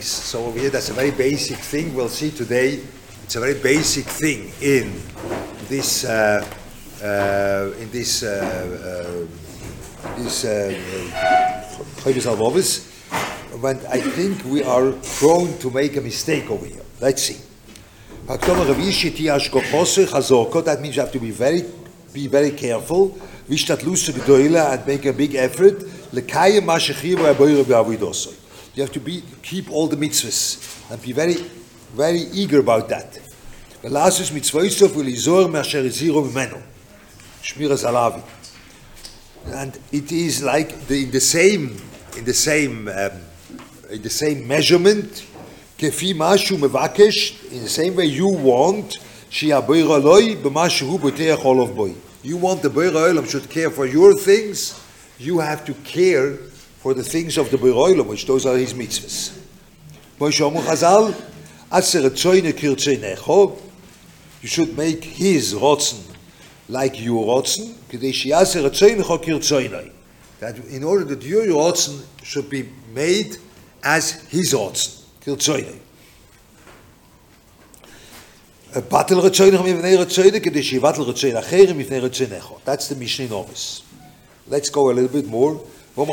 So over here, that's a very basic thing. We'll see today. It's a very basic thing in this uh, uh, in this uh, uh, this uh. But I think we are prone to make a mistake over here. Let's see. That means you have to be very be very careful. Wie statt lose gedoile and make a big effort lekaye mashachir wa boyre bavidos you have to be keep all the mitzvahs and be very very eager about that. So will izor masher zero meno shmir zalavi and it is like the in the same in the same um, in the same measurement kefi mashu mevakesh in the same way you want you want the Beir Olam should care for your things, you have to care for the things of the Beir Olam, which those are his mitzvahs. You should make his rotzen like your rotzen. That in order that your rotzen should be made as his rotzen, Kirtzoinei. Cho that's the mishnah novis. Let's go a little bit more. So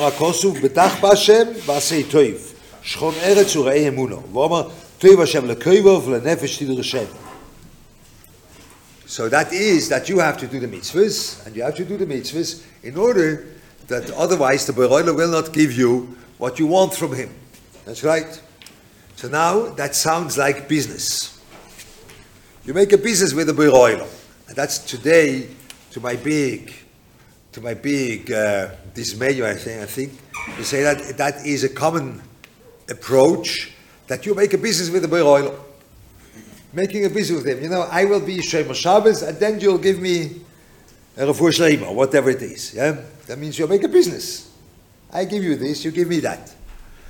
that is that you have to do the mitzvahs and you have to do the mitzvahs in order that otherwise the beroyle will not give you what you want from him. That's right. So now that sounds like business You make a business with a Beroilo. And that's today, to my big, to my big uh, dismay, I think, I think, to say that that is a common approach, that you make a business with a Beroilo. Making a business with him. You know, I will be Shema Shabbos, and then you'll give me a Refuah Shlema, whatever it is. Yeah? That means you make a business. I give you this, you give me that.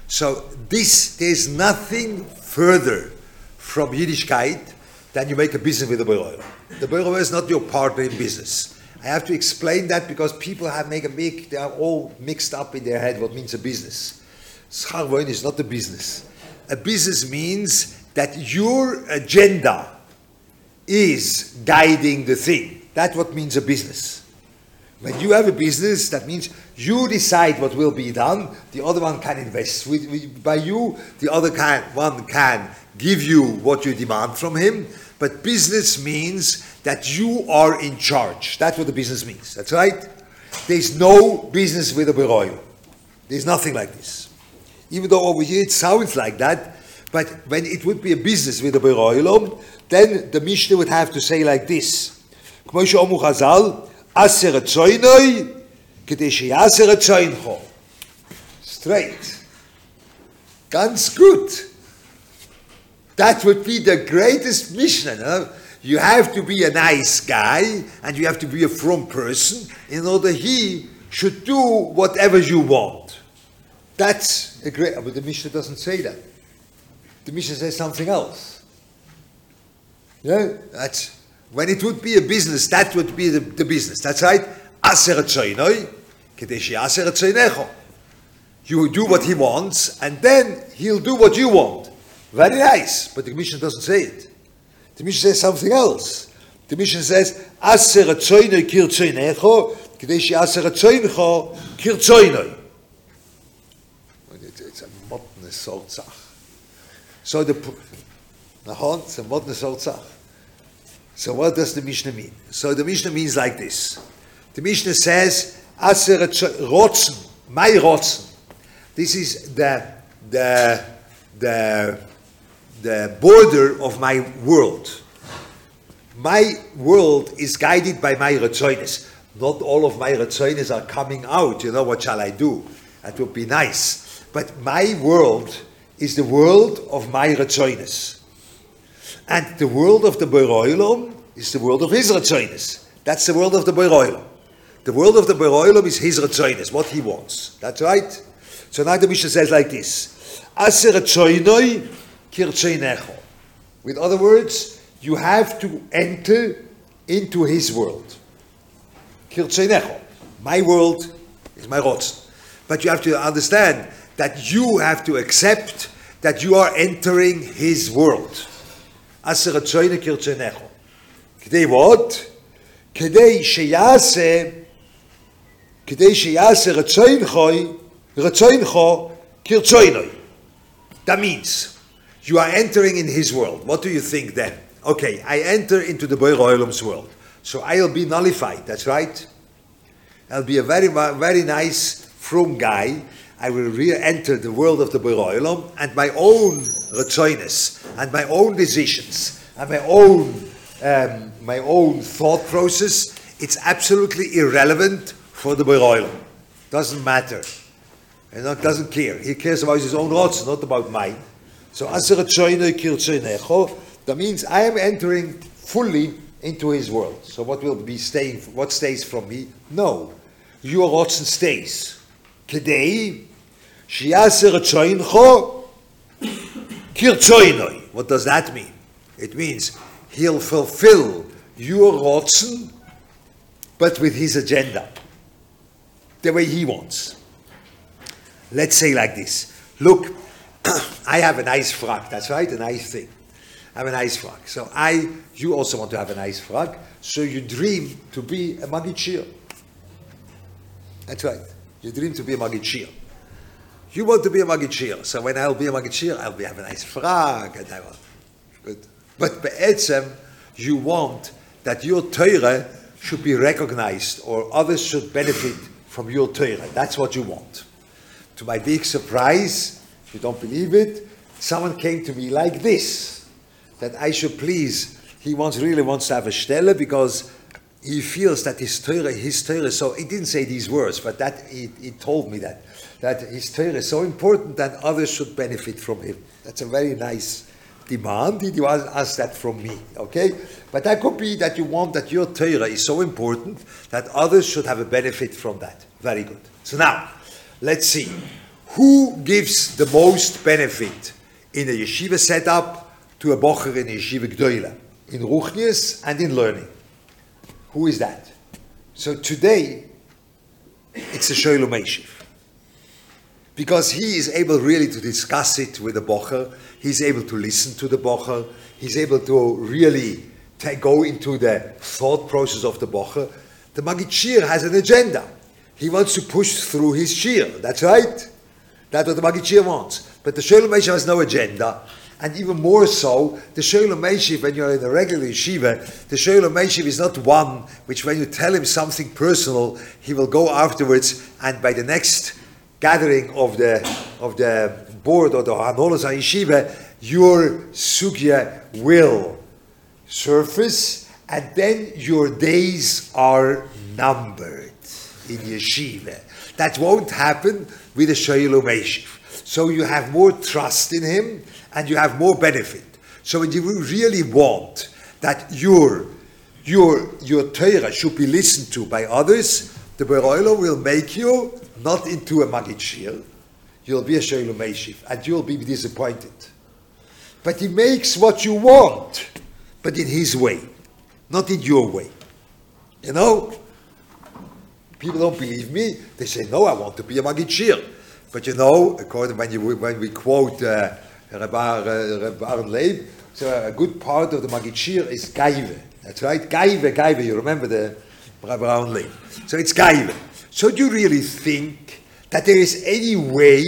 So this, there's nothing further from Yiddishkeit then you make a business with the Beroer. The Beroer is not your partner in business. I have to explain that because people have make a big, they are all mixed up in their head what means a business. Schar is not a business. A business means that your agenda is guiding the thing. That's what means a business. When you have a business, that means you decide what will be done. The other one can invest with, with, by you. The other can, one can give you what you demand from him. But business means that you are in charge. That's what the business means. That's right. There's no business with a beroy. There's nothing like this. Even though over here it sounds like that, but when it would be a business with a beroilom, then the Mishnah would have to say like this. Straight. Ganz gut. That would be the greatest mission. Huh? You have to be a nice guy and you have to be a from person in order he should do whatever you want. That's a great, but the Mishnah doesn't say that. The Mishnah says something else. Yeah, that's when it would be a business. That would be the, the business. That's right. You do what he wants, and then he'll do what you want. Very nice, but the Mishnah doesn't say it. The Mishnah says something else. The Mishnah says, Aser atzoinoi kirtzoinecho, kidei she aser atzoinecho kirtzoinoi. It's a modern sortzach. So the, Nahon, it's a modern sortzach. So what does the Mishnah mean? So the Mishnah means like this. The Mishnah says, Aser rotzen, my rotzen. This is the, the, the, the border of my world. My world is guided by my retzoines. Not all of my retzoines are coming out. You know, what shall I do? That would be nice. But my world is the world of my retzoines. And the world of the Beroilom is the world of his retzoines. That's the world of the Beroilom. The world of the Beroilom is his retzoines, what he wants. That's right. So now the Mishnah says like this. Aser with other words, you have to enter into his world. My world is my rotzen. But you have to understand that you have to accept that you are entering his world. Aser atzoyne kirtzenecho. כדי what? כדי שיעשה, כדי שיעשה רצוינכוי, רצוינכו kirtzoinoi. That means you are entering in his world. What do you think then? Okay, I enter into the Boyer Oilam's world. So I'll be nullified, that's right. I'll be a very, very nice, from guy. I will re-enter the world of the Boyer and my own retzoiness and my own decisions and my own um, my own thought process, it's absolutely irrelevant for the Boyer Doesn't matter. And not, doesn't care. He cares about his own thoughts, not about mine. So that means I am entering fully into his world. So what will be staying? What stays from me? No, your rotzen stays. What does that mean? It means he'll fulfill your rotzen, but with his agenda, the way he wants. Let's say like this. Look, I have a nice frock. That's right, a nice thing. I have a nice frock. So I, you also want to have a nice frock. So you dream to be a magichir. That's right. You dream to be a magichir. You want to be a magichir. So when I'll be a magichir, I'll be have a nice frock and I will. Good. But be'etzem, you want that your Torah should be recognized or others should benefit from your Torah. That's what you want. To my big surprise, if you don't believe it, someone came to me like this, that I should please, he wants really wants to have a stelle because he feels that his Torah, his Torah, so he didn't say these words, but that he, he told me that, that his Torah is so important that others should benefit from him. That's a very nice demand. He asked that from me, okay? But that could be that you want that your Torah is so important that others should have a benefit from that. Very good. So now, let's see. Who gives the most benefit in a yeshiva setup to a bocher in a yeshiva gdoila? In ruchnius and in learning. Who is that? So today, it's a Meshiv. Because he is able really to discuss it with the bocher, he's able to listen to the bocher, he's able to really go into the thought process of the bocher. The Magid Shir has an agenda. He wants to push through his shir. That's right. That's what the Magid Shir wants. But the Sholem has no agenda. And even more so, the Sholem when you're in a regular yeshiva, the Sholem is not one which when you tell him something personal, he will go afterwards and by the next gathering of the, of the board of the Hanolas Yeshiva, your sugya will surface and then your days are numbered in yeshiva. That won't happen with a Shaylu Meshiv. So you have more trust in him and you have more benefit. So when you really want that your your your Torah should be listened to by others, the Beroilo will make you not into a Magid you'll be a Shaylu Meshiv, and you'll be disappointed. But he makes what you want, but in his way, not in your way. You know? People don't believe me. They say, no, I want to be a Magid. But you know, according when, you, when we quote uh, Rabbi Aaron Leib, so a good part of the Magid is Gaive. That's right, Gaive, Gaive. You remember the Rabbi Aaron. So it's Gaive. So do you really think that there is any way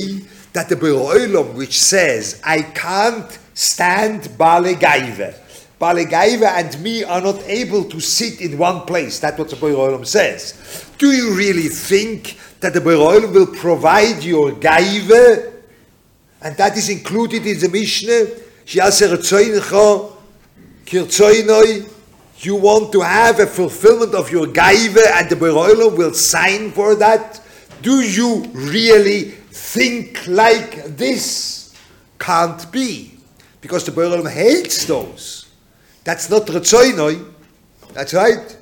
that the Beroilom, which says, I can't stand Bale Gaive, Bale Gaive and me are not able to sit in one place. That's what the Beroilom says. Do you really think that the Beroilom will provide your Gaive? And that is included in the Mishnah. You want to have a fulfillment of your gaiva and the Beroilo will sign for that? Do you really think like this? Can't be. Because the Beroilo hates those. That's not Retzoinoi. That's right.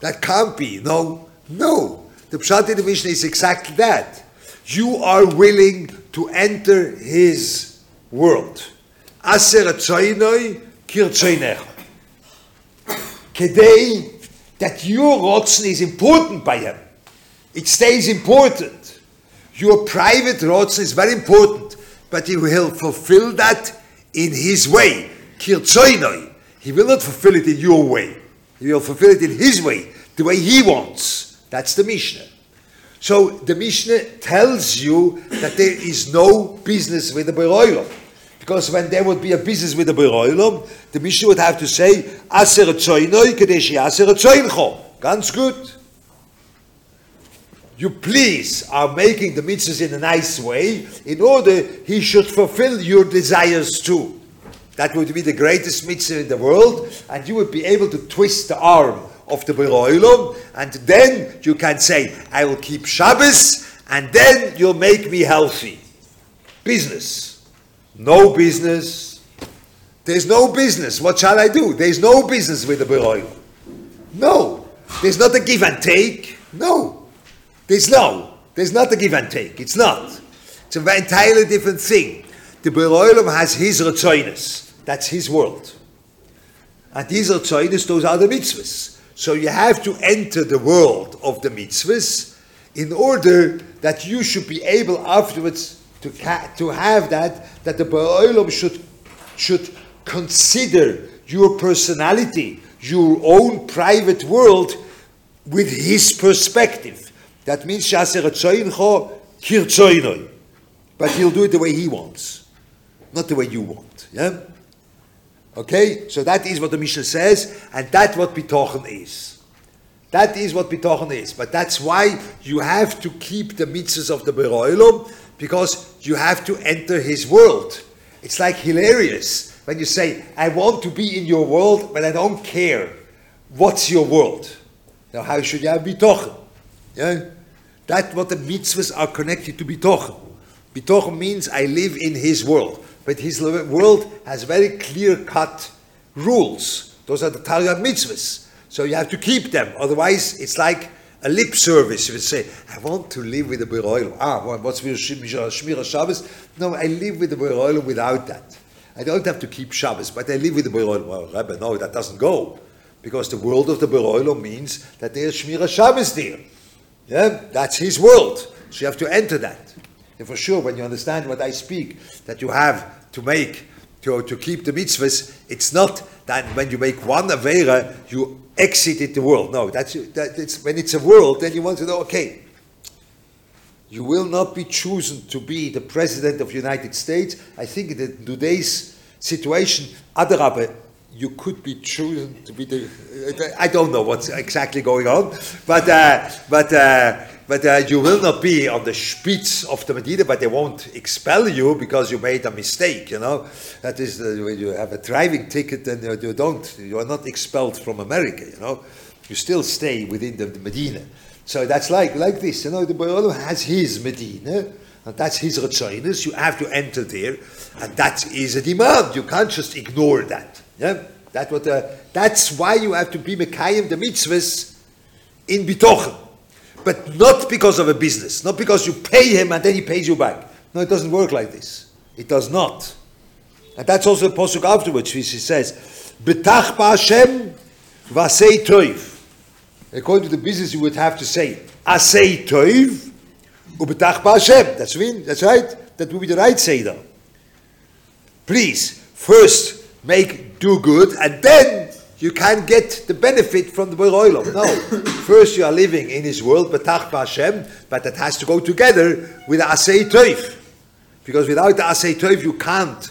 That can't be. No, no. The Pshat in the Mishnah is exactly that. You are willing to enter his world. Aser Retzoinoi kirtzoinecha. Kedei, that your rotzen is important by him. It stays important. Your private rots is very important, but he will fulfill that in his way. Kirtsoinoi. He will not fulfill it in your way. He will fulfill it in his way, the way he wants. That's the Mishnah. So the Mishnah tells you that there is no business with the Beroilom. Because when there would be a business with the Beroilom, the Mishnah would have to say, Aser Tzoinoi Kadeshi Aser Tzoincho. Ganz good. You please are making the mitzvahs in a nice way in order he should fulfill your desires too. That would be the greatest mitzvah in the world, and you would be able to twist the arm of the Beroilom, and then you can say, I will keep Shabbos, and then you'll make me healthy. Business. No business. There's no business. What shall I do? There's no business with the Beroilom. No. There's not a give and take. No. There's no. There's not a give and take. It's not. It's an entirely different thing. The Beroilom has his Ratzoinus. That's his world. And these Ratzoinus, those are the mitzvahs. So you have to enter the world of the mitzvahs in order that you should be able afterwards to, ca- to have that, that the Ba'olam should, should consider your personality, your own private world with his perspective. That means. But he'll do it the way he wants, not the way you want. Yeah? Okay, so that is what the Mishnah says, and that's what bitochen is. That is what bitochen is. But that's why you have to keep the mitzvahs of the Beroilum, because you have to enter his world. It's like hilarious when you say, I want to be in your world, but I don't care. What's your world? Now, how should you have bitochen? Yeah? That's what the mitzvahs are connected to bitochen. Bitochen means I live in his world but his world has very clear cut rules. Those are the Taryag mitzvahs. So you have to keep them. Otherwise, it's like a lip service. You would say, I want to live with the Beroil. Ah, what's Shmira Shabbos? No, I live with the Beroil without that. I don't have to keep Shabbos, but I live with the Beroil. Well, Rebbe, no, that doesn't go. Because the world of the Beroilo means that there's Shmira Shabbos there. Yeah, that's his world. So you have to enter that. And for sure, when you understand what I speak, that you have to make, to, to keep the mitzvahs, it's not that when you make one Avera, you exited the world. No, that's, that, it's, when it's a world, then you want to know, okay, you will not be chosen to be the president of the United States. I think that in today's situation, Adarabe, you could be chosen to be the. I don't know what's exactly going on, but uh, but uh, but uh, you will not be on the spitz of the Medina, but they won't expel you because you made a mistake, you know. That is, uh, when you have a driving ticket and you don't, you are not expelled from America, you know. You still stay within the, the Medina. So that's like, like this, you know, the Boyolo has his Medina, and that's his Ratzoinus. You have to enter there, and that is a demand. You can't just ignore that. Yeah? That what, uh, that's why you have to be Mekayim the mitzvahs in Bitochen but not because of a business, not because you pay him and then he pays you back. No, it doesn't work like this. It does not. And that's also the posuk afterwards, which he says, "Betach Hashem vasei toiv." According to the business, you would have to say asei toiv ubetach Hashem. That's mean. That's right. That would be the right seder. Please first make do good, and then you can't get the benefit from the Beroilom. No. First, you are living in His world, Betach Hashem, but that has to go together with the Asay Toif. Because without the Asay Toif, you can't,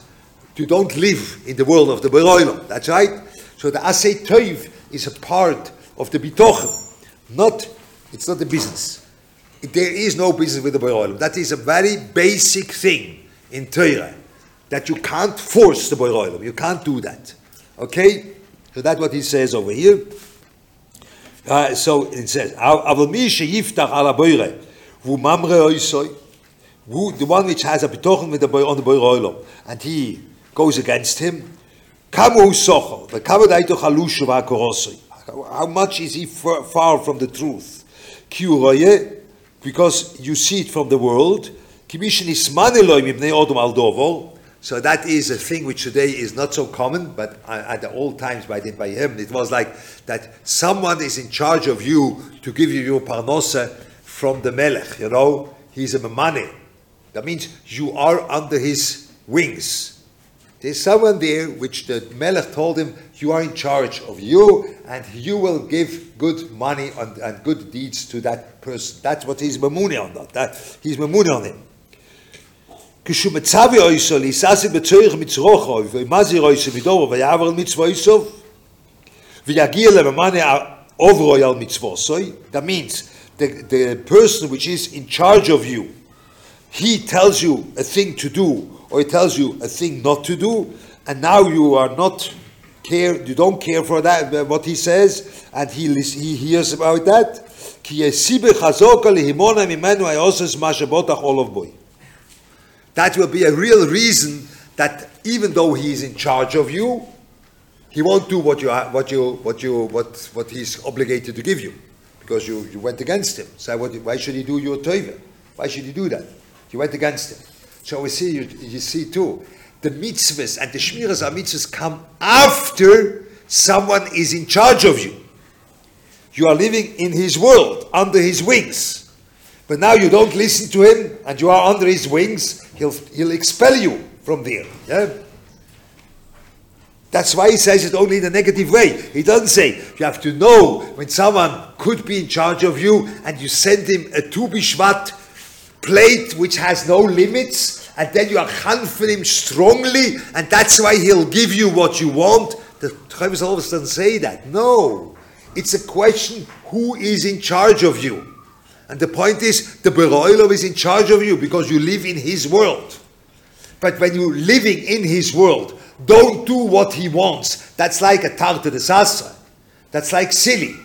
you don't live in the world of the Beroilom. That's right. So the Asay Toif is a part of the Bitochen. Not, it's not a business. There is no business with the Beroilom. That is a very basic thing in Torah. That you can't force the Beroilom. You can't do that. Okay? So that's what he says over here. Uh, so it says, "Aval mi sheyiftach ala boire, vu mamre oisoy, who the one which has a bitochen with the boy on the boy roilo, and he goes against him. Kamu socho, the kavadaito chalushu v'akorosoi. How much is he far from the truth? Ki because you see it from the world. Kimishin isman eloi mibnei odom al dovo, so that is a thing which today is not so common, but at the old times by, by him, it was like that someone is in charge of you to give you your parnosa from the Melech, you know, he's a Mamane. That means you are under his wings. There's someone there which the Melech told him, you are in charge of you, and you will give good money and, and good deeds to that person. That's what he's mamune on that. that he's mamune on him. כשהוא מצווה אויסו להיססי בצורך מצרוכו ומזי רויסו מדורו ויעבר על מצווה איסו ויגיע לממנה overall al mitzvosoi. That means the, the person which is in charge of you, he tells you a thing to do or he tells you a thing not to do, and now you are not care, you don't care for that uh, what he says, and he he hears about that. That will be a real reason that even though he is in charge of you, he won't do what you what you what you what what he's obligated to give you, because you, you went against him. So what, why should he do your teva? Why should he do that? You went against him. So we see you, you see too the mitzvahs and the shmiras mitzvahs come after someone is in charge of you. You are living in his world, under his wings. But now you don't listen to him and you are under his wings, he'll, he'll expel you from there. Yeah? That's why he says it only in a negative way. He doesn't say you have to know when someone could be in charge of you and you send him a Tu Bishvat plate which has no limits and then you are for him strongly and that's why he'll give you what you want. The Chavis always doesn't say that. No. It's a question who is in charge of you. And the point is, the Beroilov is in charge of you because you live in his world. But when you're living in his world, don't do what he wants. That's like a tarte de sasra. That's like silly.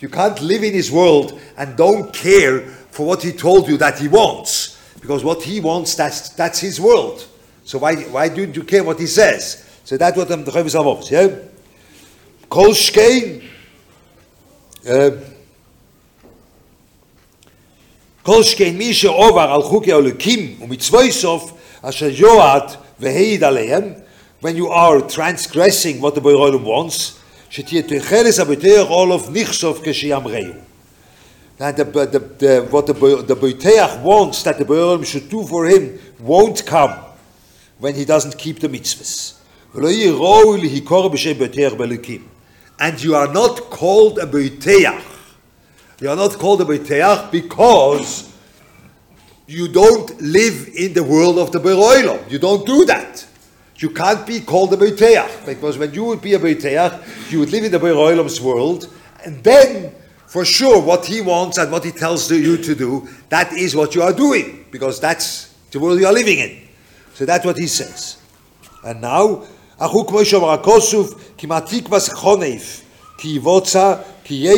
You can't live in his world and don't care for what he told you that he wants. Because what he wants, that's, that's his world. So why, why don't you care what he says? So that's what I'm the Chavis yeah? Kolshkein, uh, כל שכן מי שעובר על חוקי אלוקים ומצווי סוף, אשר יועד והעיד עליהם, when you are transgressing what the Boirolim wants, שתהיה תחרס הבטח אולוף נכסוף כשיאמרהו. And the, the, the, what the, the Boiteach wants that the Boirolim should do for him won't come when he doesn't keep the mitzvahs. And you are not called a Boiteach you are not called a Beiteach because you don't live in the world of the Beroilom. You don't do that. You can't be called a Beiteach because when you would be a Beiteach, you would live in the Beroilom's world, and then for sure what he wants and what he tells you to do, that is what you are doing because that's the world you are living in. So that's what he says. And now, Achuk Moshe Kosuf, Kimatik Choneif, Ki Votza, do you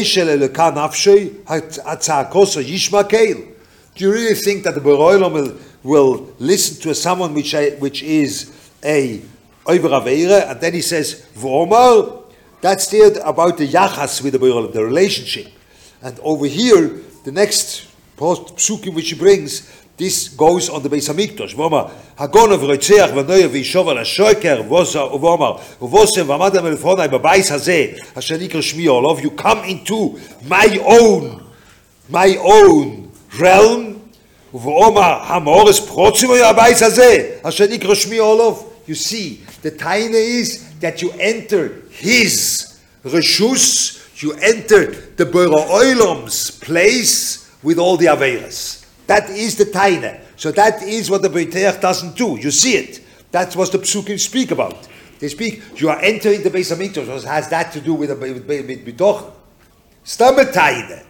really think that the Beroilam will, will listen to someone which, uh, which is a over and then he says, V'omar, that's there about the yachas with the Beroilam, the relationship. And over here, the next psukim which he brings, this goes on the Beis Hamikdash. V'omar, Hagonov roitzeach v'noyev v'yishov al ha-shoker v'omar, v'vosem v'amadam el-fonai b'bayis hazeh, asher nikra shmi olov, you come into my own, my own realm, v'omar ha-mores protzim ha-bayis hazeh, asher nikra shmi. You see, the taina is that you enter his reshus, you enter the Bora Oilam's place with all the Averas. That is the taina. So that is what the Beiteach doesn't do. You see it. That's what the psukim speak about. They speak, you are entering the Beis HaMikdash. What has that to do with, with, with Bitoch? taina.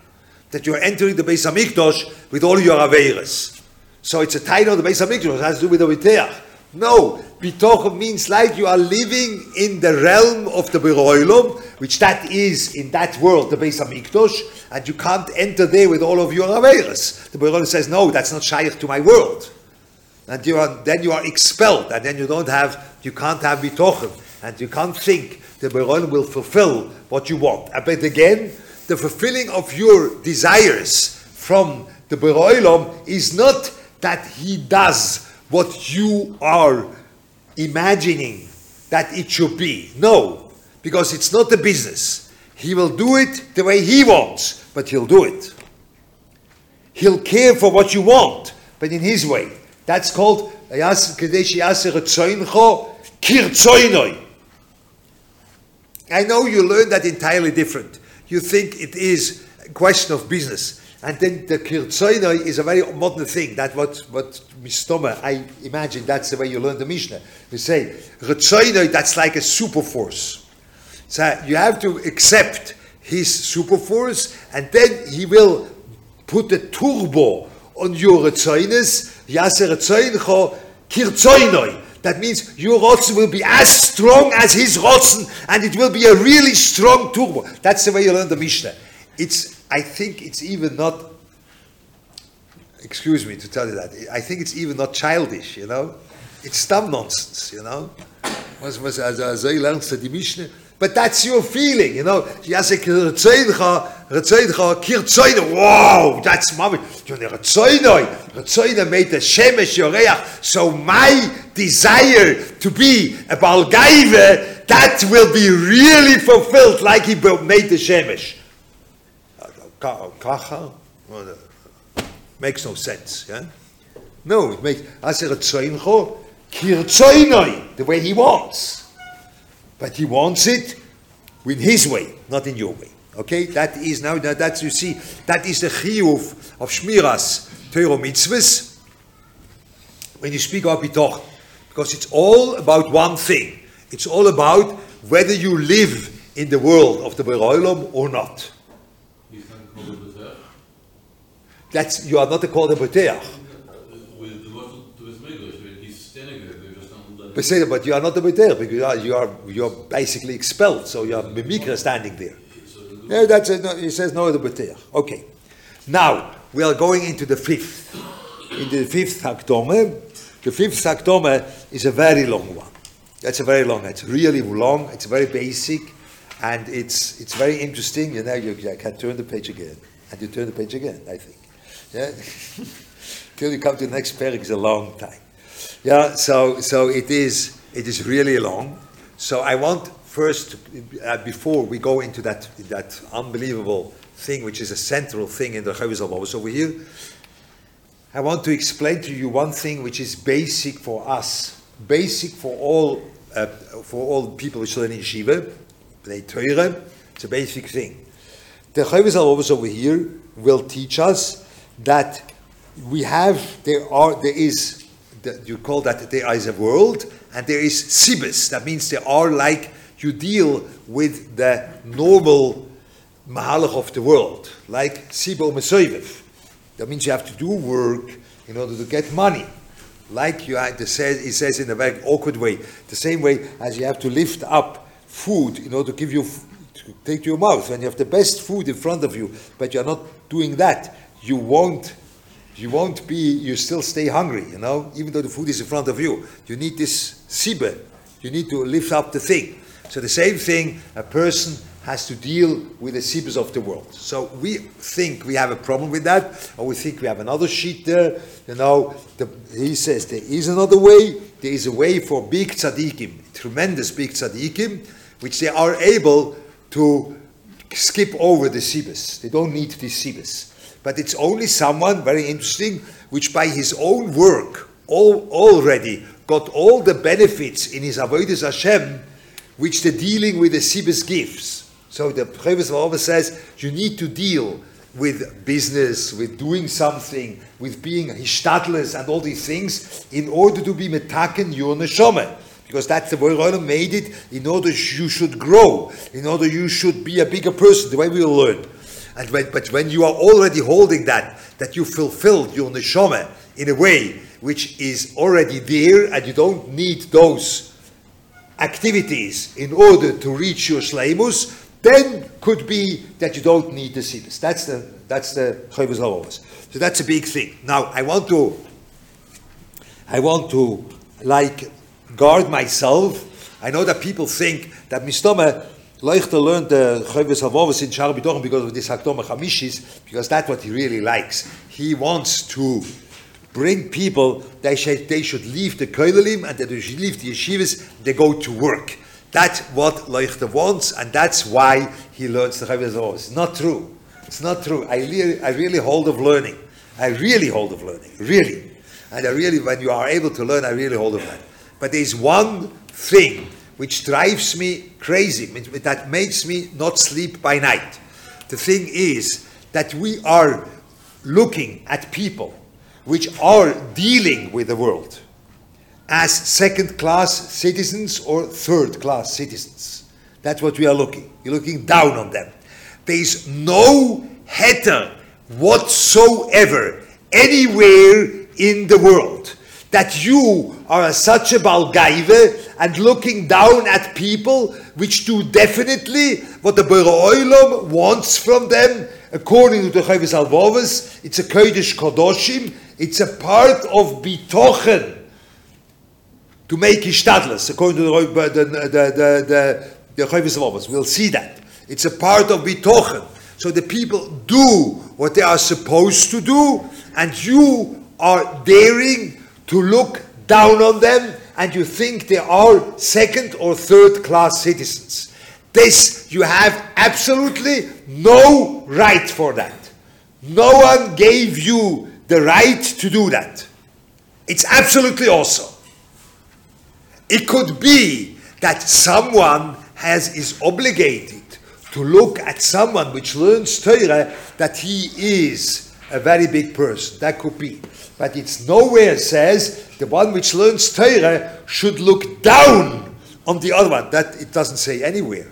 That you are entering the Beis HaMikdash with all your Averas. So it's a taina of the Beis HaMikdash. It has to do with the Beiteach. No, bitoch means like you are living in the realm of the Beroilum, which that is in that world, the Beis Hamikdash, and you can't enter there with all of your Averas. The Beroilum says, no, that's not shaykh to my world. And you are, then you are expelled, and then you don't have, you can't have bitochim, and you can't think the Beroilum will fulfill what you want. Uh, but again, the fulfilling of your desires from the Beroilum is not that he does what you are imagining that it should be. No, because it's not a business. He will do it the way he wants, but he'll do it. He'll care for what you want, but in his way. That's called I know you learn that entirely different. You think it is a question of business. And then the kirtzoinoi is a very modern thing. That what what mistoma, I imagine that's the way you learn the Mishnah. You say ritzoinoi, that's like a super force. So you have to accept his super force, and then he will put a turbo on your ritzoines. Yase ritzoincho kirtzoinoi. That means your rotzen will be as strong as his rotzen, and it will be a really strong turbo. That's the way you learn the Mishnah. It's, I think it's even not, excuse me to tell you that, I think it's even not childish, you know? It's dumb nonsense, you know? But that's your feeling, you know? Wow, that's yoreach. So my desire to be a balgaive, that will be really fulfilled like he made the shemesh. Uh, Makes no sense, yeah? No, it makes, kirtzoinoi, the way he wants. But he wants it in his way, not in your way. Okay, that is now that that's you see that is the chiyuv of shmiras Torah mitzvahs when you speak about bitoch, because it's all about one thing. It's all about whether you live in the world of the Beroilom or not. That's you are not a called a Boteach. But say, but you are not a Boteach because you are, you are you are basically expelled, so you are Mimikra standing there. Yeah, that's it. No, he says no the Boteach. Okay. Now we are going into the fifth. In the fifth Hakdome, the fifth Hakdome is a very long one. That's a very long. It's really long. It's very basic, and it's it's very interesting. You know, you, you can turn the page again, and you turn the page again. I think, yeah. Till you come to the next parak is a long time. Yeah. So so it is it is really long. So I want first uh, before we go into that that unbelievable thing, which is a central thing in the Chovos HaLevavos over here. I want to explain to you one thing which is basic for us, basic for all uh, for all people who learn in Shiva, they Torah. It's a basic thing. The Chovos HaLevavos over here will teach us that we have there are there is you call that there is a world and there is sibis. That means there are like you deal with the normal mahalach of the world, like sibo mesoivev. That means you have to do work in order to get money. Like you had to say, says in a very awkward way, the same way as you have to lift up food in order to give you, to take to your mouth. When you have the best food in front of you, but you're not doing that, you won't, you won't be, you still stay hungry, you know, even though the food is in front of you. You need this sibe. You need to lift up the thing. So the same thing, a person has to deal with the sibas of the world. So we think we have a problem with that, or we think we have another sheet there. You know, the, he says there is another way. There is a way for big tzaddikim, tremendous big tzaddikim, which they are able to skip over the sibas. They don't need the sibas. But it's only someone, very interesting, which by his own work all, already got all the benefits in his avodas Hashem, which the dealing with the sibas gives. So the Chovos HaLevavos says you need to deal with business, with doing something, with being hishtadless and all these things in order to be metaken your neshama. Because that's the way Reulam made it in order you should grow, in order you should be a bigger person, the way we learn. And when, but when you are already holding that, that you fulfilled your neshama in a way which is already there and you don't need those activities in order to reach your shleimus, then could be that you don't need the siddhis. That's the that's the Chovos HaLevavos. So that's a big thing. Now I want to I want to like guard myself. I know that people think that Mistoma Leuchter learned the Chovos HaLevavos in Shar B'tochen because of this Hakdoma Chamishis, because that's what he really likes. He wants to bring people, they should, they should leave the Koilelim and they should leave the yeshivas, they go to work. That's what Leuchter wants, and that's why he learns the Chovos HaLevavos. It's not true. It's not true. I really, I really hold of learning. I really hold of learning, really. And I really, when you are able to learn, I really hold of that. But there's one thing which drives me crazy, that makes me not sleep by night. The thing is that we are looking at people which are dealing with the world as second class citizens or third class citizens. That's what we are looking. You're looking down on them. There is no heter whatsoever anywhere in the world that you are such a balgaive and looking down at people which do definitely what the Olam wants from them according to the Chavis Alvovas. It's a Kodesh Kodoshim. It's a part of Bitochen to make Ishtadlis according to the, the, the, the, the, Chavis. We'll see that. It's a part of Bitochen. So the people do what they are supposed to do and you are daring to look down on them and you think they are second or third class citizens. This, you have absolutely no right for that. No one gave you the right to do that. It's absolutely awesome. It could be that someone has is obligated to look at someone which learns Torah that he is a very big person. That could be. But it's nowhere says the one which learns Torah should look down on the other one. That it doesn't say anywhere.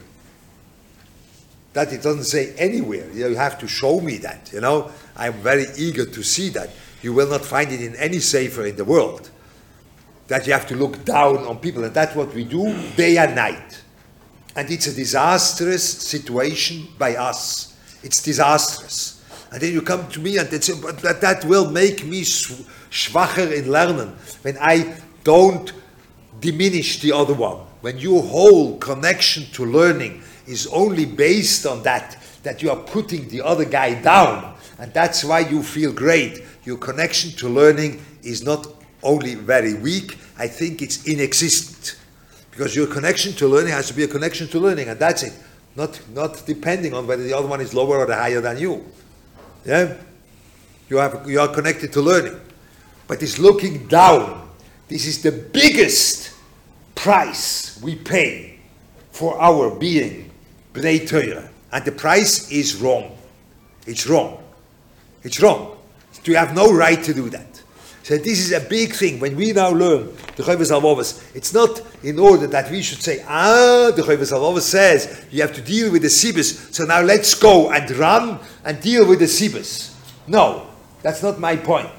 That it doesn't say anywhere. You have to show me that. You know, I'm very eager to see that. You will not find it in any sefer in the world. That you have to look down on people, and that's what we do day and night. And it's a disastrous situation by us. It's disastrous. And then you come to me and say, but that, that will make me schwacher in learning when I don't diminish the other one. When your whole connection to learning is only based on that, that you are putting the other guy down, and that's why you feel great. Your connection to learning is not only very weak, I think it's inexistent. Because your connection to learning has to be a connection to learning, and that's it. Not, not depending on whether the other one is lower or higher than you. Yeah? You, have, you are connected to learning. But it's looking down. This is the biggest price we pay for our being Bnei Torah. And the price is wrong. It's wrong. It's wrong. You have no right to do that. So this is a big thing. When we now learn the Chovas Alvovas, it's not in order that we should say, ah, the Chovas Alvovas says you have to deal with the Sibis, so now let's go and run and deal with the Sibis. No, that's not my point.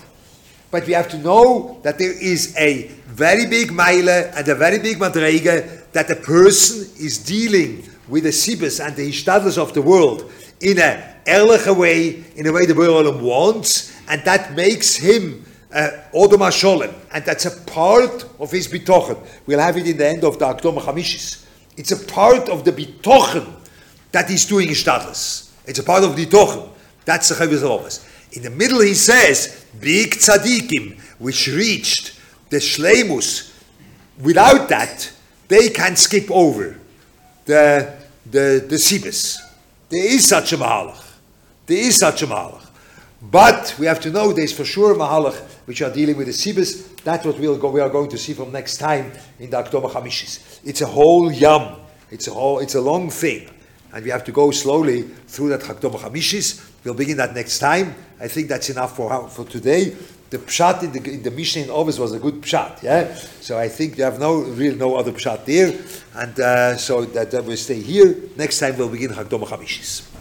But we have to know that there is a very big mile and a very big madrege that a person is dealing with the Sibis and the Hishtadlers of the world in a ehrliche way, in a way the world wants, and that makes him Uh, Odom HaSholem, and that's a part of his bitochen. We'll have it in the end of the Akdom HaMishis. It's a part of the bitochen that he's doing Shtadlis. It's a part of the bitochen. That's the Chavis In the middle he says, big tzaddikim, which reached the shleimus, without that, they can skip over the, the, the Sibis. There is such a mahalach. There is such a mahalach. But we have to know there's for sure mahalach which are dealing with the sibis. That's what we'll go, we are going to see from next time in the Akdoma Chamishis. It's a whole yam. It's a whole, it's a long thing. And we have to go slowly through that Akdoma Chamishis. We'll begin that next time. I think that's enough for, for today. The pshat in the, in the Mishnah in Ovis was a good pshat, yeah? So I think you have no, real no other pshat there. And uh, so that, that we'll stay here. Next time we'll begin Hakdoma Chamishis.